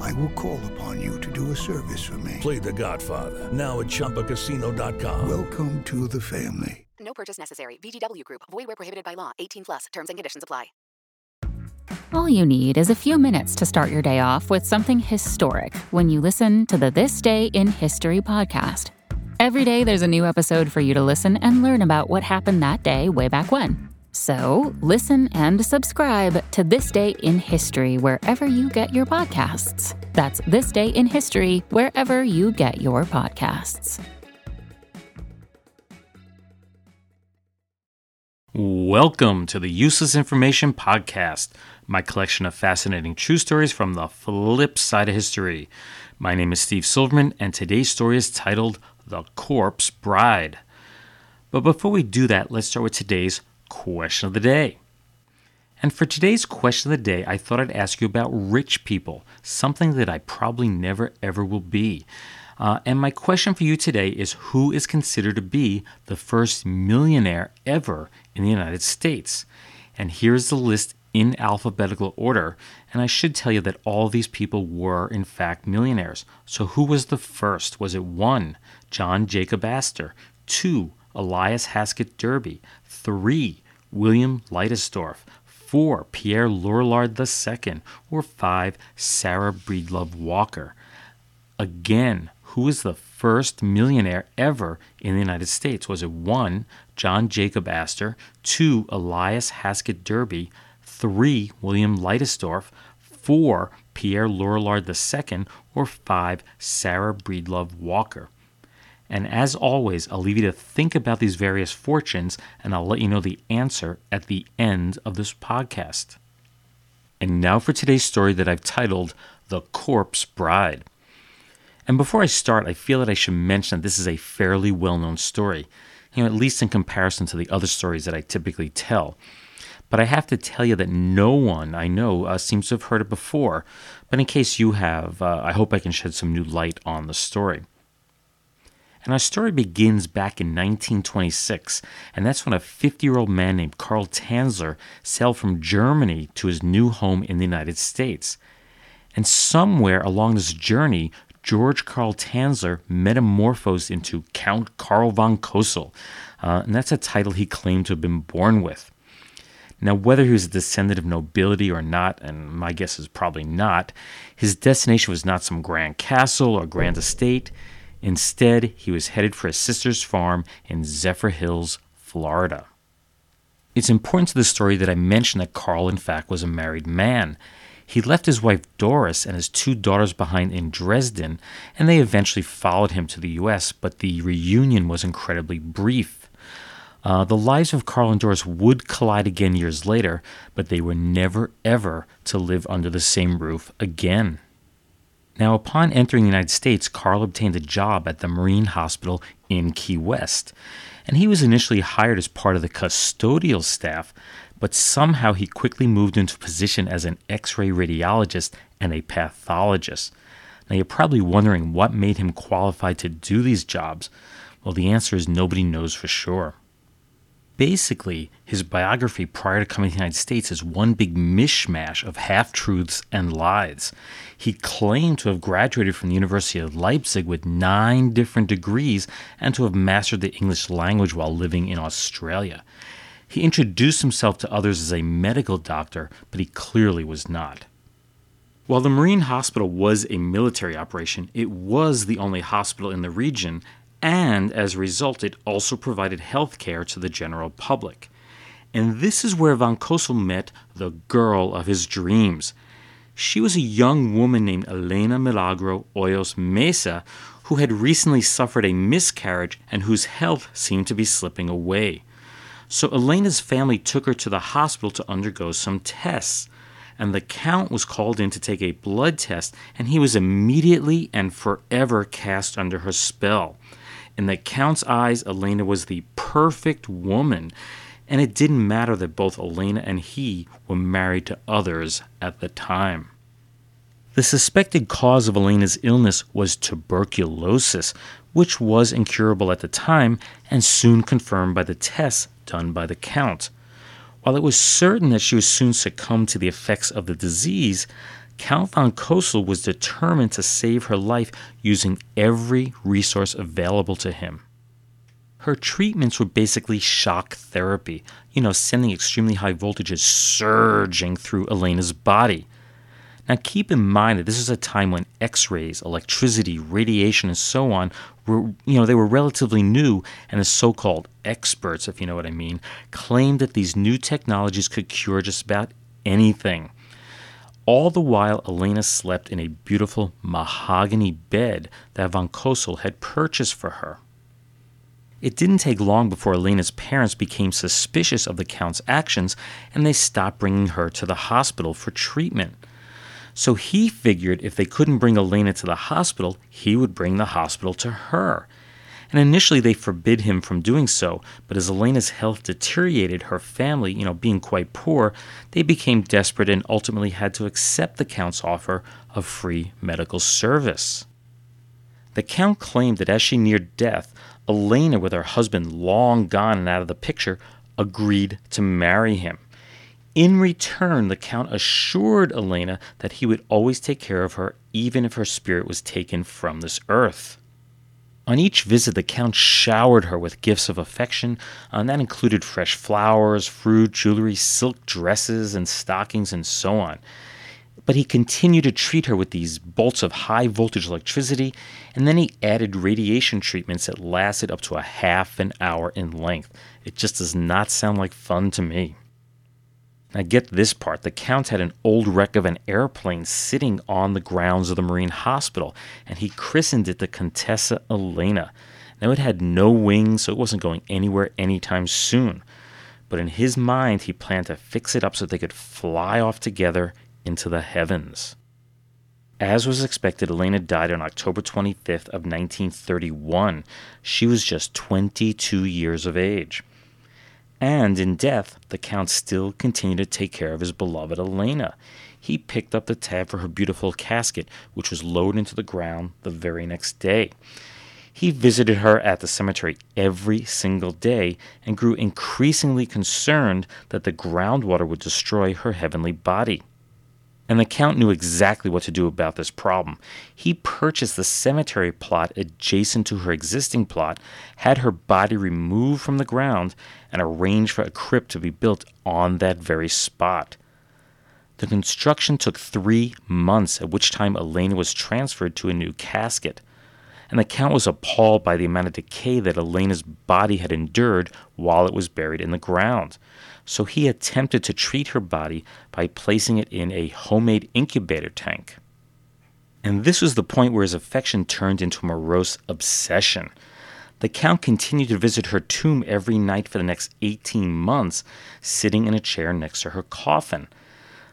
I will call upon you to do a service for me. Play The Godfather now at ChumbaCasino.com. Welcome to the family. No purchase necessary. VGW Group. Void where prohibited by law. 18 plus. Terms and conditions apply. All you need is a few minutes to start your day off with something historic when you listen to the This Day in History podcast. Every day there's a new episode for you to listen and learn about what happened that day way back when. So listen and subscribe to This Day in History wherever you get your podcasts. That's This Day in History wherever you get your podcasts. Welcome to the Useless Information Podcast, my collection of fascinating true stories from the flip side of history. My name is Steve Silverman, and today's story is titled The Corpse Bride. But before we do that, let's start with today's question of the day. And for today's question of the day, I thought I'd ask you about rich people, something that I probably never ever will be. Uh, and my question for you today is Who is considered to be the first millionaire ever in the United States? And here's the list in alphabetical order. And I should tell you that all these people were, in fact, millionaires. So who was the first? Was it one, John Jacob Astor, two, Elias Haskett Derby, three, William Leidesdorff, four, Pierre Lorillard II, or five, Sarah Breedlove Walker? Again, who was the first millionaire ever in the United States? Was it one, John Jacob Astor, two, Elias Haskett Derby, three, William Leidesdorff, four, Pierre Lorillard II, or five, Sarah Breedlove Walker? And as always, I'll leave you to think about these various fortunes and I'll let you know the answer at the end of this podcast. And now for today's story that I've titled The Corpse Bride. And before I start, I feel that I should mention that this is a fairly well known story, you know, at least in comparison to the other stories that I typically tell. But I have to tell you that no one I know uh, seems to have heard it before. But in case you have, uh, I hope I can shed some new light on the story. And our story begins back in 1926, and that's when a 50 year old man named Karl Tanzler sailed from Germany to his new home in the United States. And somewhere along this journey, George Karl Tanzler metamorphosed into Count Karl von Cosel, uh, and that's a title he claimed to have been born with. Now, whether he was a descendant of nobility or not, and my guess is probably not, his destination was not some grand castle or grand estate. Instead, he was headed for his sister's farm in Zephyrhills, Florida. It's important to the story that I mention that Karl, in fact, was a married man. He left his wife Doris and his two daughters behind in Dresden, and they eventually followed him to the U.S., but the reunion was incredibly brief. Uh, the lives of Karl and Doris would collide again years later, but they were never, ever to live under the same roof again. Now, upon entering the United States, Carl obtained a job at the Marine Hospital in Key West. And he was initially hired as part of the custodial staff, but somehow he quickly moved into position as an x ray radiologist and a pathologist. Now, you're probably wondering what made him qualified to do these jobs. Well, the answer is nobody knows for sure. Basically, his biography prior to coming to the United States is one big mishmash of half truths and lies. He claimed to have graduated from the University of Leipzig with nine different degrees and to have mastered the English language while living in Australia. He introduced himself to others as a medical doctor, but he clearly was not. While the Marine Hospital was a military operation, it was the only hospital in the region and as a result, it also provided health care to the general public. And this is where Von Cosel met the girl of his dreams. She was a young woman named Elena Milagro Hoyos Mesa, who had recently suffered a miscarriage and whose health seemed to be slipping away. So Elena's family took her to the hospital to undergo some tests. and the Count was called in to take a blood test, and he was immediately and forever cast under her spell. In the Count's eyes, Elena was the perfect woman, and it didn't matter that both Elena and he were married to others at the time. The suspected cause of Elena's illness was tuberculosis, which was incurable at the time and soon confirmed by the tests done by the Count. While it was certain that she would soon succumb to the effects of the disease, Count von Cosel was determined to save her life using every resource available to him. Her treatments were basically shock therapy, you know, sending extremely high voltages surging through Elena's body. Now, keep in mind that this is a time when X rays, electricity, radiation, and so on were, you know, they were relatively new, and the so called experts, if you know what I mean, claimed that these new technologies could cure just about anything. All the while, Elena slept in a beautiful mahogany bed that von Cosel had purchased for her. It didn't take long before Elena's parents became suspicious of the Count's actions and they stopped bringing her to the hospital for treatment. So he figured if they couldn't bring Elena to the hospital, he would bring the hospital to her. And initially they forbid him from doing so, but as Elena's health deteriorated, her family, you know, being quite poor, they became desperate and ultimately had to accept the Count's offer of free medical service. The Count claimed that as she neared death, Elena, with her husband long gone and out of the picture, agreed to marry him. In return, the Count assured Elena that he would always take care of her, even if her spirit was taken from this earth. On each visit, the Count showered her with gifts of affection, and that included fresh flowers, fruit, jewelry, silk dresses, and stockings, and so on. But he continued to treat her with these bolts of high voltage electricity, and then he added radiation treatments that lasted up to a half an hour in length. It just does not sound like fun to me. Now, get this part the Count had an old wreck of an airplane sitting on the grounds of the Marine Hospital, and he christened it the Contessa Elena. Now, it had no wings, so it wasn't going anywhere anytime soon. But in his mind, he planned to fix it up so they could fly off together into the heavens. As was expected, Elena died on October 25th of 1931. She was just 22 years of age. And in death, the Count still continued to take care of his beloved Elena. He picked up the tab for her beautiful casket, which was lowered into the ground the very next day. He visited her at the cemetery every single day and grew increasingly concerned that the groundwater would destroy her heavenly body and the Count knew exactly what to do about this problem. He purchased the cemetery plot adjacent to her existing plot, had her body removed from the ground, and arranged for a crypt to be built on that very spot. The construction took three months, at which time Elena was transferred to a new casket. And the Count was appalled by the amount of decay that Elena's body had endured while it was buried in the ground so he attempted to treat her body by placing it in a homemade incubator tank. And this was the point where his affection turned into a morose obsession. The Count continued to visit her tomb every night for the next 18 months, sitting in a chair next to her coffin.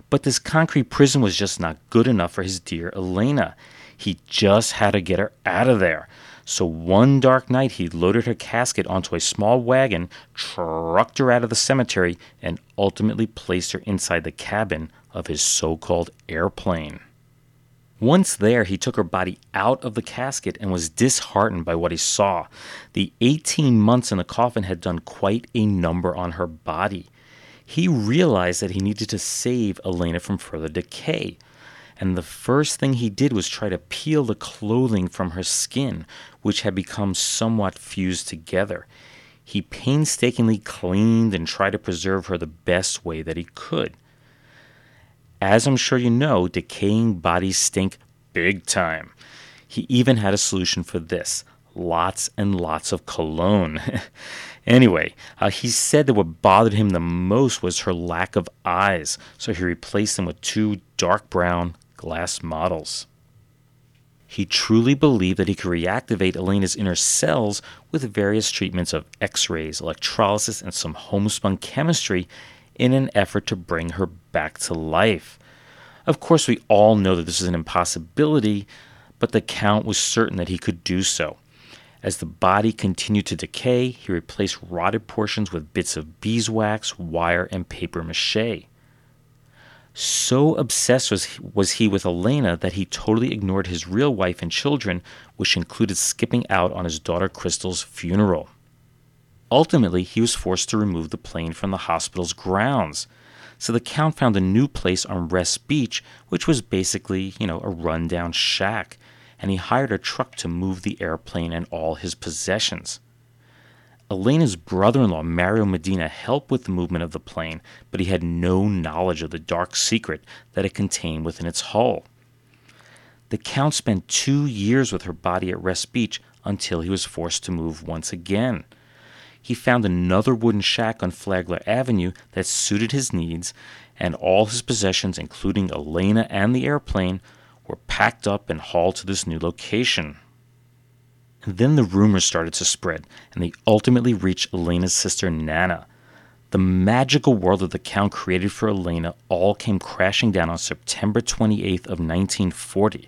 But this concrete prison was just not good enough for his dear Elena. He just had to get her out of there. So one dark night, he loaded her casket onto a small wagon, trucked her out of the cemetery, and ultimately placed her inside the cabin of his so called airplane. Once there, he took her body out of the casket and was disheartened by what he saw. The 18 months in the coffin had done quite a number on her body. He realized that he needed to save Elena from further decay and the first thing he did was try to peel the clothing from her skin, which had become somewhat fused together. He painstakingly cleaned and tried to preserve her the best way that he could. As I'm sure you know, decaying bodies stink big time. He even had a solution for this lots and lots of cologne. anyway, uh, he said that what bothered him the most was her lack of eyes, so he replaced them with two dark brown, glass models. He truly believed that he could reactivate Elena's inner cells with various treatments of X rays, electrolysis, and some homespun chemistry in an effort to bring her back to life. Of course, we all know that this is an impossibility, but the Count was certain that he could do so. As the body continued to decay, he replaced rotted portions with bits of beeswax, wire, and papier mache. So obsessed was he, was he with Elena that he totally ignored his real wife and children, which included skipping out on his daughter Crystal's funeral. Ultimately, he was forced to remove the plane from the hospital's grounds. So the Count found a new place on Rest Beach, which was basically, you know, a rundown shack, and he hired a truck to move the airplane and all his possessions. Elena's brother in law, Mario Medina, helped with the movement of the plane, but he had no knowledge of the dark secret that it contained within its hull. The Count spent two years with her body at Rest Beach until he was forced to move once again. He found another wooden shack on Flagler Avenue that suited his needs, and all his possessions, including Elena and the airplane, were packed up and hauled to this new location. Then the rumors started to spread, and they ultimately reached Elena's sister Nana. The magical world that the Count created for Elena all came crashing down on September 28th of 1940.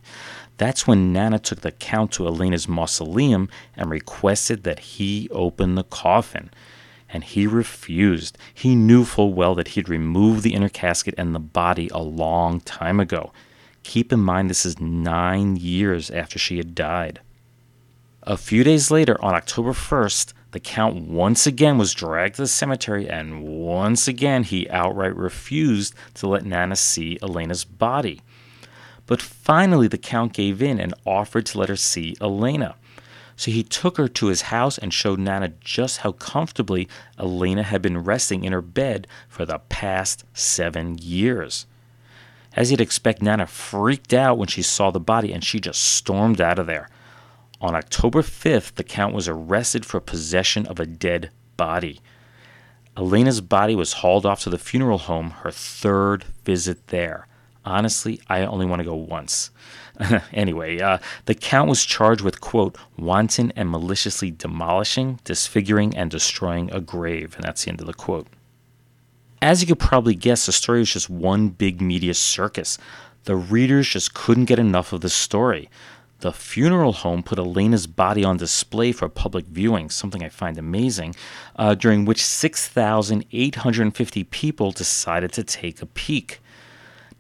That's when Nana took the Count to Elena's mausoleum and requested that he open the coffin. And he refused. He knew full well that he'd removed the inner casket and the body a long time ago. Keep in mind, this is nine years after she had died. A few days later, on October 1st, the Count once again was dragged to the cemetery, and once again he outright refused to let Nana see Elena's body. But finally, the Count gave in and offered to let her see Elena. So he took her to his house and showed Nana just how comfortably Elena had been resting in her bed for the past seven years. As you'd expect, Nana freaked out when she saw the body and she just stormed out of there. On October 5th, the Count was arrested for possession of a dead body. Elena's body was hauled off to the funeral home, her third visit there. Honestly, I only want to go once. anyway, uh, the Count was charged with, quote, wanton and maliciously demolishing, disfiguring, and destroying a grave. And that's the end of the quote. As you could probably guess, the story was just one big media circus. The readers just couldn't get enough of the story. The funeral home put Elena's body on display for public viewing, something I find amazing, uh, during which 6,850 people decided to take a peek.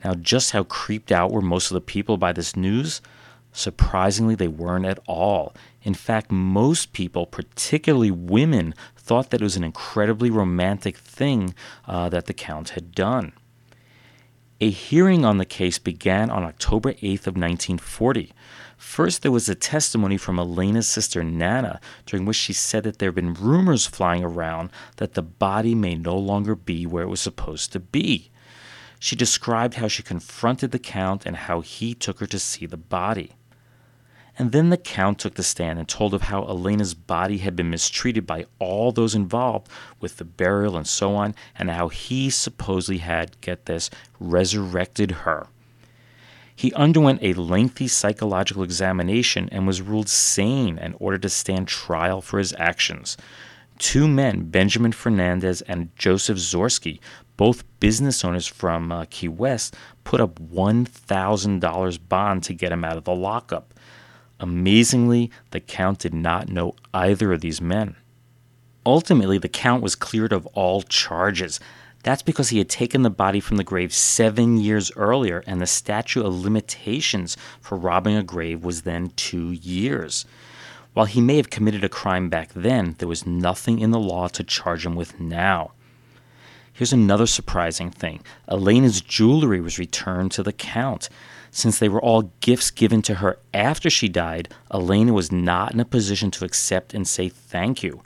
Now, just how creeped out were most of the people by this news? Surprisingly, they weren't at all. In fact, most people, particularly women, thought that it was an incredibly romantic thing uh, that the Count had done. A hearing on the case began on October 8th of 1940. First, there was a testimony from Elena's sister Nana, during which she said that there had been rumors flying around that the body may no longer be where it was supposed to be. She described how she confronted the Count and how he took her to see the body. And then the Count took the stand and told of how Elena's body had been mistreated by all those involved with the burial and so on, and how he supposedly had, get this, resurrected her. He underwent a lengthy psychological examination and was ruled sane and ordered to stand trial for his actions. Two men, Benjamin Fernandez and Joseph Zorsky, both business owners from uh, Key West, put up $1,000 bond to get him out of the lockup. Amazingly, the Count did not know either of these men. Ultimately, the Count was cleared of all charges. That's because he had taken the body from the grave seven years earlier, and the statute of limitations for robbing a grave was then two years. While he may have committed a crime back then, there was nothing in the law to charge him with now. Here's another surprising thing Elena's jewelry was returned to the Count. Since they were all gifts given to her after she died, Elena was not in a position to accept and say thank you.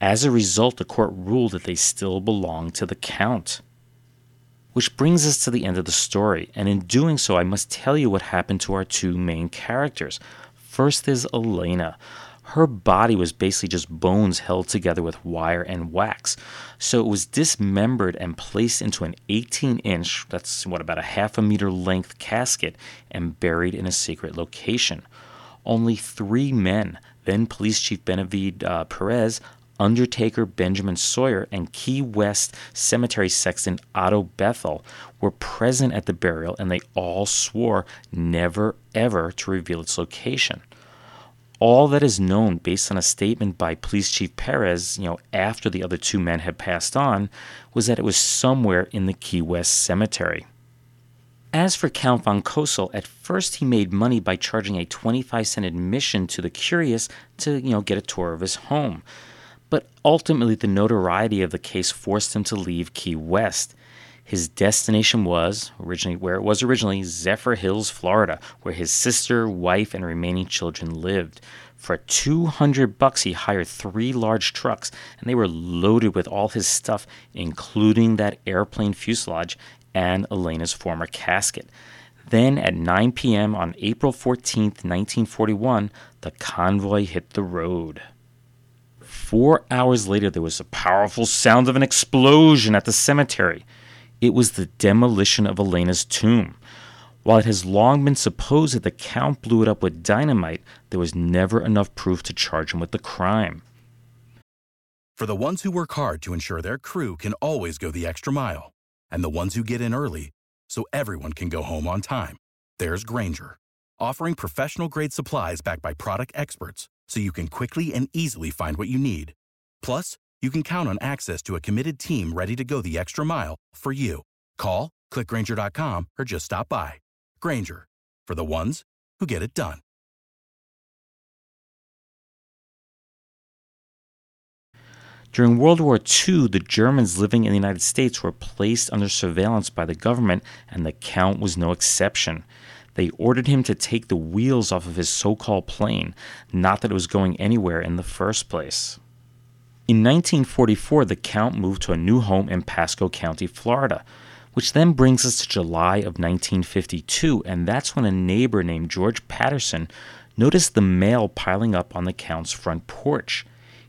As a result, the court ruled that they still belonged to the Count. Which brings us to the end of the story, and in doing so, I must tell you what happened to our two main characters. First is Elena. Her body was basically just bones held together with wire and wax. So it was dismembered and placed into an 18 inch, that's what, about a half a meter length casket, and buried in a secret location. Only three men, then Police Chief Benavid uh, Perez, undertaker Benjamin Sawyer and Key West Cemetery sexton Otto Bethel were present at the burial and they all swore never ever to reveal its location. All that is known based on a statement by Police Chief Perez, you know, after the other two men had passed on, was that it was somewhere in the Key West Cemetery. As for Count von Cosel, at first he made money by charging a 25 cent admission to the curious to, you know, get a tour of his home. But ultimately the notoriety of the case forced him to leave Key West. His destination was originally where it was originally Zephyrhills, Florida, where his sister, wife, and remaining children lived. For 200 bucks he hired 3 large trucks and they were loaded with all his stuff including that airplane fuselage and Elena's former casket. Then at 9 p.m. on April 14, 1941, the convoy hit the road. Four hours later, there was a powerful sound of an explosion at the cemetery. It was the demolition of Elena's tomb. While it has long been supposed that the Count blew it up with dynamite, there was never enough proof to charge him with the crime. For the ones who work hard to ensure their crew can always go the extra mile, and the ones who get in early so everyone can go home on time. There's Grainger, offering professional grade supplies backed by product experts so you can quickly and easily find what you need. Plus, you can count on access to a committed team ready to go the extra mile for you. Call, clickgrainger.com, or just stop by. Grainger, for the ones who get it done. During World War II, the Germans living in the United States were placed under surveillance by the government, and the Count was no exception. They ordered him to take the wheels off of his so called plane, not that it was going anywhere in the first place. In 1944, the Count moved to a new home in Pasco County, Florida, which then brings us to July of 1952, and that's when a neighbor named George Patterson noticed the mail piling up on the Count's front porch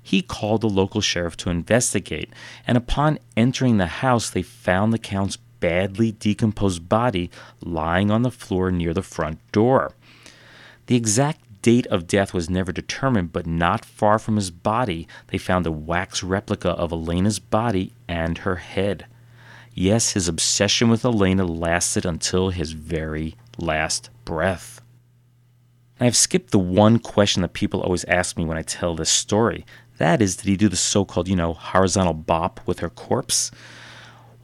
he called the local sheriff to investigate, and upon entering the house, they found the Count's badly decomposed body lying on the floor near the front door. The exact date of death was never determined, but not far from his body, they found a wax replica of Elena's body and her head. Yes, his obsession with Elena lasted until his very last breath. I've skipped the one question that people always ask me when I tell this story. That is, did he do the so called, you know, horizontal bop with her corpse?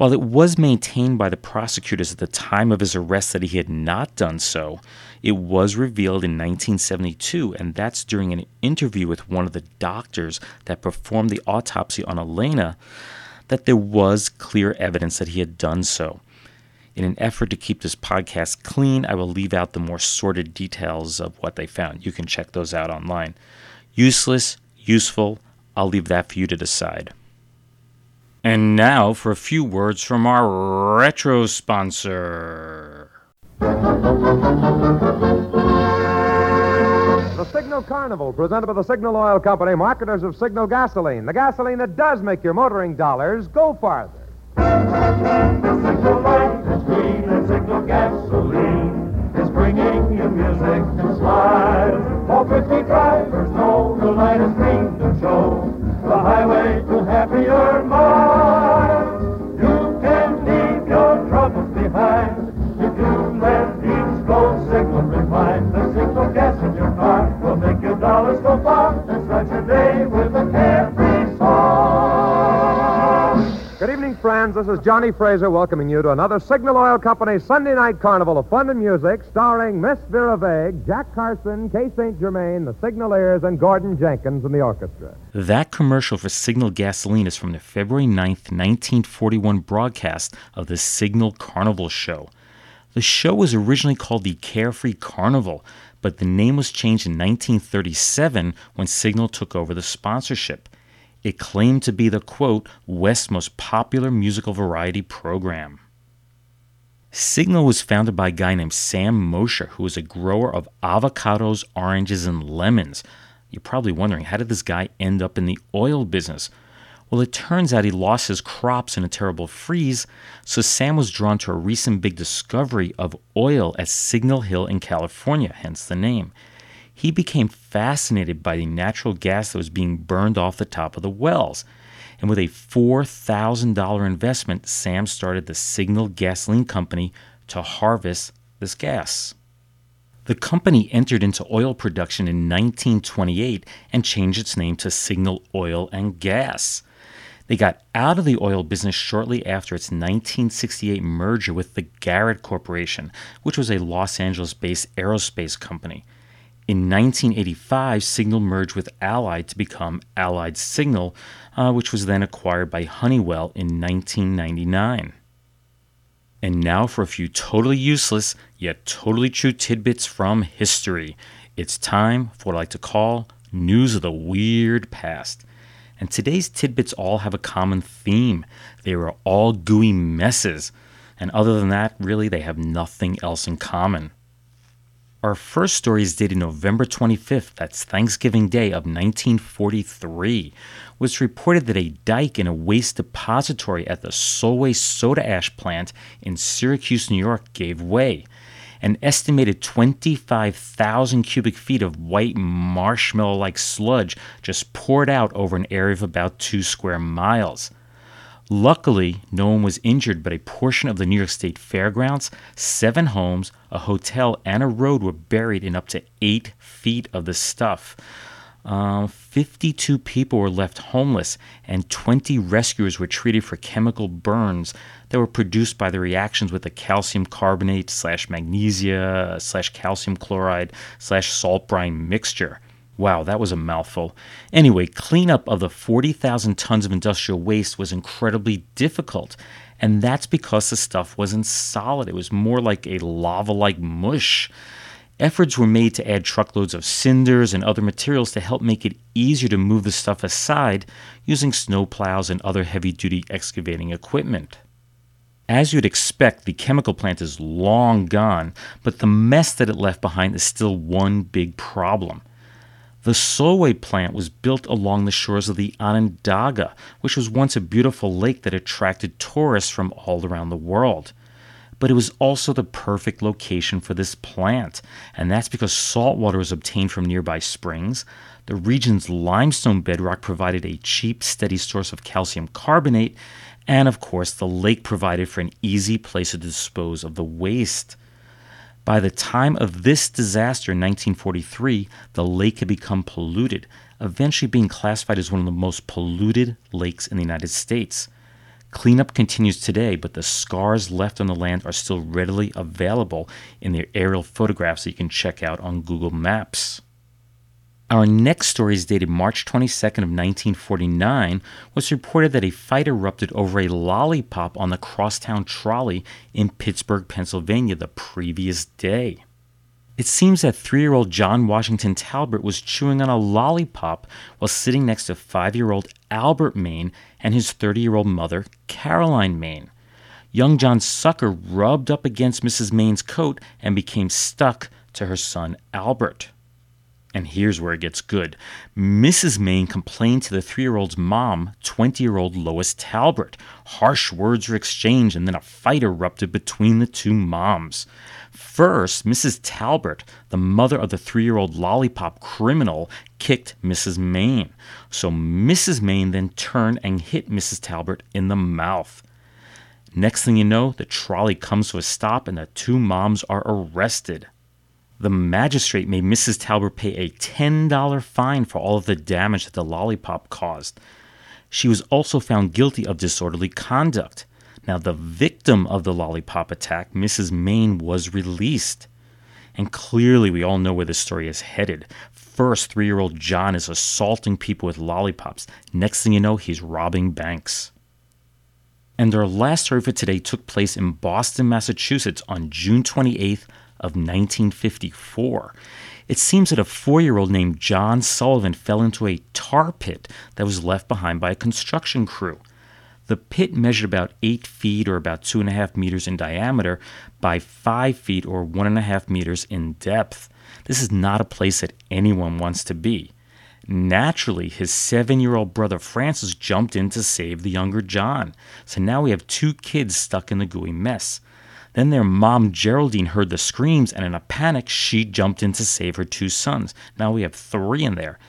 While it was maintained by the prosecutors at the time of his arrest that he had not done so, it was revealed in 1972, and that's during an interview with one of the doctors that performed the autopsy on Elena, that there was clear evidence that he had done so. In an effort to keep this podcast clean, I will leave out the more sordid details of what they found. You can check those out online. Useless, useful, I'll leave that for you to decide. And now for a few words from our retro sponsor. The Signal Carnival, presented by the Signal Oil Company, marketers of Signal gasoline, the gasoline that does make your motoring dollars go farther. Signal light is green and Signal gasoline is bringing you music and smiles. All fifty drivers know the light is green to show the highway to happier miles. You can leave your troubles behind if you let each go signal refined. The signal gas in your car will make your dollars go far friends. This is Johnny Fraser welcoming you to another Signal Oil Company Sunday night carnival of fun and music starring Miss Vera Vague, Jack Carson, Kay St. Germain, the Signaleers, and Gordon Jenkins in the orchestra. That commercial for Signal Gasoline is from the February 9th, 1941 broadcast of the Signal Carnival Show. The show was originally called the Carefree Carnival, but the name was changed in 1937 when Signal took over the sponsorship. It claimed to be the quote, West's most popular musical variety program. Signal was founded by a guy named Sam Mosher, who was a grower of avocados, oranges, and lemons. You're probably wondering, how did this guy end up in the oil business? Well, it turns out he lost his crops in a terrible freeze, so Sam was drawn to a recent big discovery of oil at Signal Hill in California, hence the name. He became fascinated by the natural gas that was being burned off the top of the wells. And with a $4,000 investment, Sam started the Signal Gasoline Company to harvest this gas. The company entered into oil production in 1928 and changed its name to Signal Oil and Gas. They got out of the oil business shortly after its 1968 merger with the Garrett Corporation, which was a Los Angeles based aerospace company. In 1985, Signal merged with Allied to become Allied Signal, uh, which was then acquired by Honeywell in 1999. And now for a few totally useless yet totally true tidbits from history. It's time for what I like to call News of the Weird Past. And today's tidbits all have a common theme. They were all gooey messes. And other than that, really, they have nothing else in common. Our first story is dated November 25th, that's Thanksgiving Day of 1943, was reported that a dike in a waste depository at the Solvay soda ash plant in Syracuse, New York gave way. An estimated 25,000 cubic feet of white marshmallow like sludge just poured out over an area of about two square miles. Luckily, no one was injured, but a portion of the New York State Fairgrounds, seven homes, a hotel, and a road were buried in up to eight feet of the stuff. Uh, 52 people were left homeless, and 20 rescuers were treated for chemical burns that were produced by the reactions with the calcium carbonate slash magnesia slash calcium chloride slash salt brine mixture. Wow, that was a mouthful. Anyway, cleanup of the 40,000 tons of industrial waste was incredibly difficult, and that's because the stuff wasn't solid. It was more like a lava like mush. Efforts were made to add truckloads of cinders and other materials to help make it easier to move the stuff aside using snowplows and other heavy duty excavating equipment. As you'd expect, the chemical plant is long gone, but the mess that it left behind is still one big problem. The Solvay plant was built along the shores of the Onondaga, which was once a beautiful lake that attracted tourists from all around the world. But it was also the perfect location for this plant, and that's because salt water was obtained from nearby springs. The region's limestone bedrock provided a cheap, steady source of calcium carbonate, and of course, the lake provided for an easy place to dispose of the waste. By the time of this disaster in 1943, the lake had become polluted, eventually being classified as one of the most polluted lakes in the United States. Cleanup continues today, but the scars left on the land are still readily available in their aerial photographs that you can check out on Google Maps. Our next story is dated March 22nd of 1949 was reported that a fight erupted over a lollipop on the crosstown trolley in Pittsburgh, Pennsylvania the previous day. It seems that three year old John Washington Talbert was chewing on a lollipop while sitting next to five year old Albert Maine and his 30 year old mother, Caroline Maine. Young John's sucker rubbed up against Mrs. Main's coat and became stuck to her son, Albert. And here's where it gets good. Mrs. Main complained to the three year old's mom, 20 year old Lois Talbert. Harsh words were exchanged, and then a fight erupted between the two moms. First, Mrs. Talbert, the mother of the three year old lollipop criminal, kicked Mrs. Main. So Mrs. Main then turned and hit Mrs. Talbert in the mouth. Next thing you know, the trolley comes to a stop and the two moms are arrested. The magistrate made Mrs. Talbert pay a $10 fine for all of the damage that the lollipop caused. She was also found guilty of disorderly conduct. Now, the victim of the lollipop attack, Mrs. Main, was released. And clearly, we all know where this story is headed. First, three year old John is assaulting people with lollipops. Next thing you know, he's robbing banks. And our last story for today took place in Boston, Massachusetts on June 28th of 1954. It seems that a four year old named John Sullivan fell into a tar pit that was left behind by a construction crew. The pit measured about 8 feet or about 2.5 meters in diameter by 5 feet or 1.5 meters in depth. This is not a place that anyone wants to be. Naturally, his seven year old brother Francis jumped in to save the younger John. So now we have two kids stuck in the gooey mess. Then their mom, Geraldine, heard the screams, and in a panic, she jumped in to save her two sons. Now we have three in there.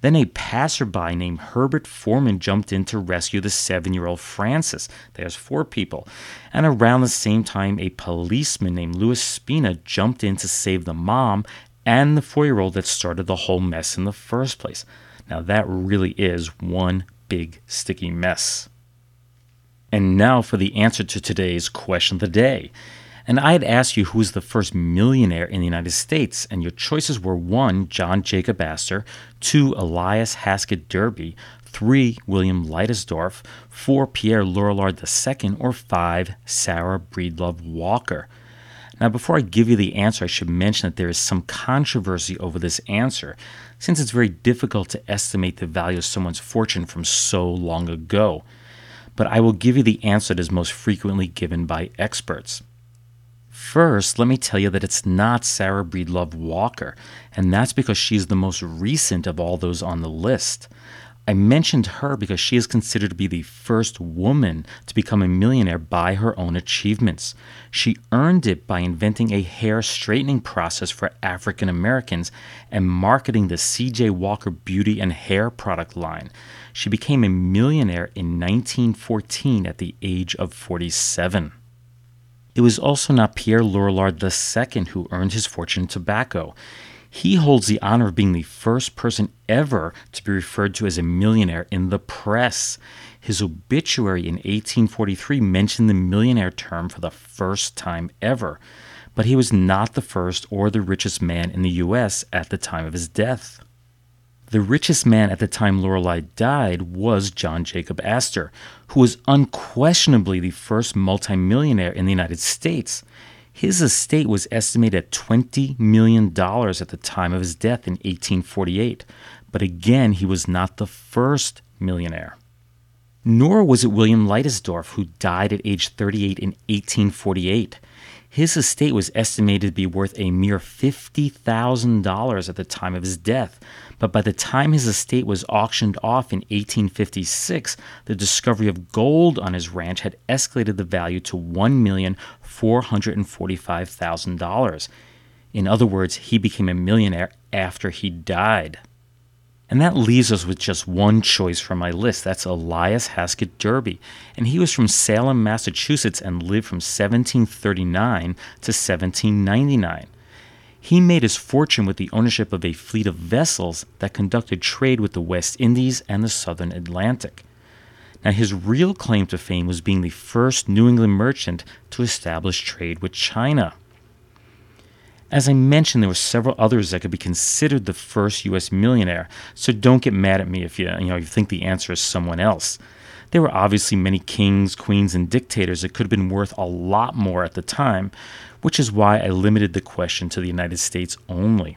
Then a passerby named Herbert Foreman jumped in to rescue the seven year old Francis. There's four people. And around the same time, a policeman named Louis Spina jumped in to save the mom and the four year old that started the whole mess in the first place. Now, that really is one big sticky mess. And now for the answer to today's question of the day. And I had asked you who was the first millionaire in the United States, and your choices were one, John Jacob Astor, two, Elias Haskett Derby, three, William Leidesdorff, four, Pierre Lorillard II, or five, Sarah Breedlove Walker. Now, before I give you the answer, I should mention that there is some controversy over this answer, since it's very difficult to estimate the value of someone's fortune from so long ago. But I will give you the answer that is most frequently given by experts. First, let me tell you that it's not Sarah Breedlove Walker, and that's because she's the most recent of all those on the list. I mentioned her because she is considered to be the first woman to become a millionaire by her own achievements. She earned it by inventing a hair straightening process for African Americans and marketing the CJ Walker beauty and hair product line. She became a millionaire in 1914 at the age of 47. It was also not Pierre Lorillard II who earned his fortune in tobacco. He holds the honor of being the first person ever to be referred to as a millionaire in the press. His obituary in 1843 mentioned the millionaire term for the first time ever, but he was not the first or the richest man in the U.S. at the time of his death. The richest man at the time Lorillard died was John Jacob Astor, who was unquestionably the first multimillionaire in the United States. His estate was estimated at $20 million at the time of his death in 1848, but again, he was not the first millionaire. Nor was it William Leidesdorff, who died at age 38 in 1848. His estate was estimated to be worth a mere $50,000 at the time of his death, but by the time his estate was auctioned off in 1856, the discovery of gold on his ranch had escalated the value to $1,445,000. In other words, he became a millionaire after he died. And that leaves us with just one choice from my list. That's Elias Haskett Derby. And he was from Salem, Massachusetts, and lived from 1739 to 1799. He made his fortune with the ownership of a fleet of vessels that conducted trade with the West Indies and the Southern Atlantic. Now, his real claim to fame was being the first New England merchant to establish trade with China. As I mentioned, there were several others that could be considered the first U.S. millionaire, so don't get mad at me if you, you, know, you think the answer is someone else. There were obviously many kings, queens, and dictators that could have been worth a lot more at the time, which is why I limited the question to the United States only.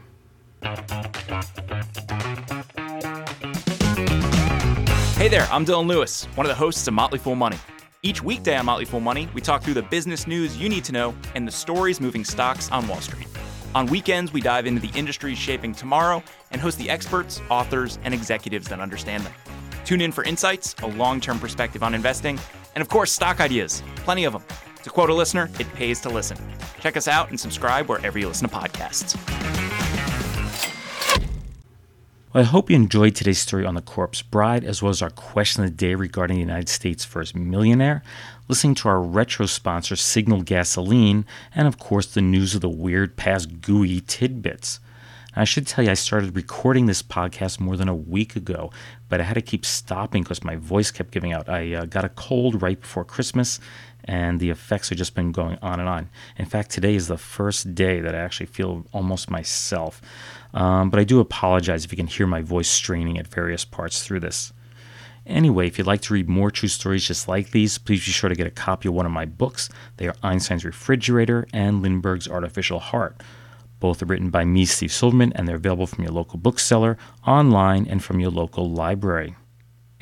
Hey there, I'm Dylan Lewis, one of the hosts of Motley Fool Money. Each weekday on Motley Fool Money, we talk through the business news you need to know and the stories moving stocks on Wall Street. On weekends, we dive into the industries shaping tomorrow and host the experts, authors, and executives that understand them. Tune in for insights, a long term perspective on investing, and of course, stock ideas. Plenty of them. To quote a listener, it pays to listen. Check us out and subscribe wherever you listen to podcasts. Well, I hope you enjoyed today's story on the Corpse Bride, as well as our question of the day regarding the United States' first millionaire, listening to our retro sponsor, Signal Gasoline, and of course the news of the weird past gooey tidbits. I should tell you, I started recording this podcast more than a week ago, but I had to keep stopping because my voice kept giving out. I uh, got a cold right before Christmas, and the effects have just been going on and on. In fact, today is the first day that I actually feel almost myself. Um, but I do apologize if you can hear my voice straining at various parts through this. Anyway, if you'd like to read more true stories just like these, please be sure to get a copy of one of my books. They are Einstein's Refrigerator and Lindbergh's Artificial Heart. Both are written by me, Steve Silverman, and they're available from your local bookseller, online, and from your local library.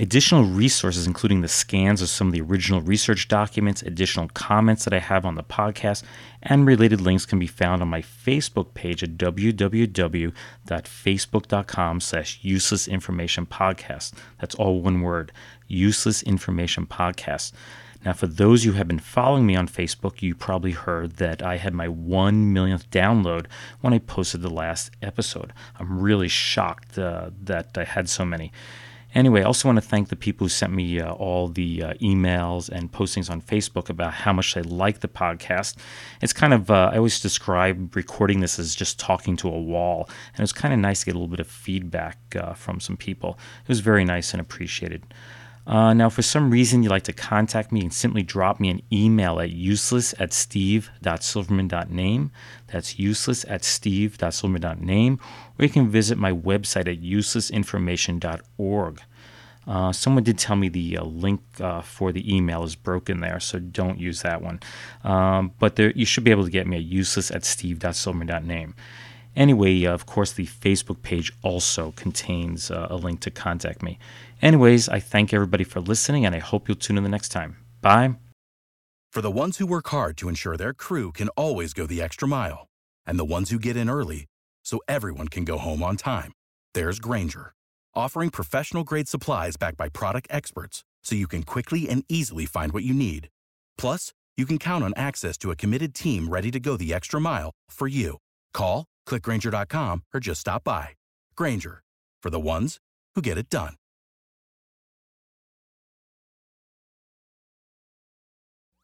Additional resources, including the scans of some of the original research documents, additional comments that I have on the podcast, and related links can be found on my Facebook page at www.facebook.com slash useless information podcast. That's all one word, useless information podcast. Now, for those who have been following me on Facebook, you probably heard that I had my one millionth download when I posted the last episode. I'm really shocked uh, that I had so many. Anyway, I also want to thank the people who sent me uh, all the uh, emails and postings on Facebook about how much they like the podcast. It's kind of, uh, I always describe recording this as just talking to a wall, and it was kind of nice to get a little bit of feedback uh, from some people. It was very nice and appreciated. Uh, now, for some reason you'd like to contact me, and simply drop me an email at useless at steve.silverman.name. That's useless at steve.silverman.name. Or you can visit my website at uselessinformation.org. Uh, someone did tell me the uh, link uh, for the email is broken there, so don't use that one. Um, but there, you should be able to get me at useless at steve.silverman.name. Anyway, of course, the Facebook page also contains uh, a link to contact me. Anyways, I thank everybody for listening, and I hope you'll tune in the next time. Bye. For the ones who work hard to ensure their crew can always go the extra mile, and the ones who get in early so everyone can go home on time, there's Grainger, offering professional grade supplies backed by product experts so you can quickly and easily find what you need. Plus, you can count on access to a committed team ready to go the extra mile for you. Call, clickgrainger.com, or just stop by. Grainger, for the ones who get it done.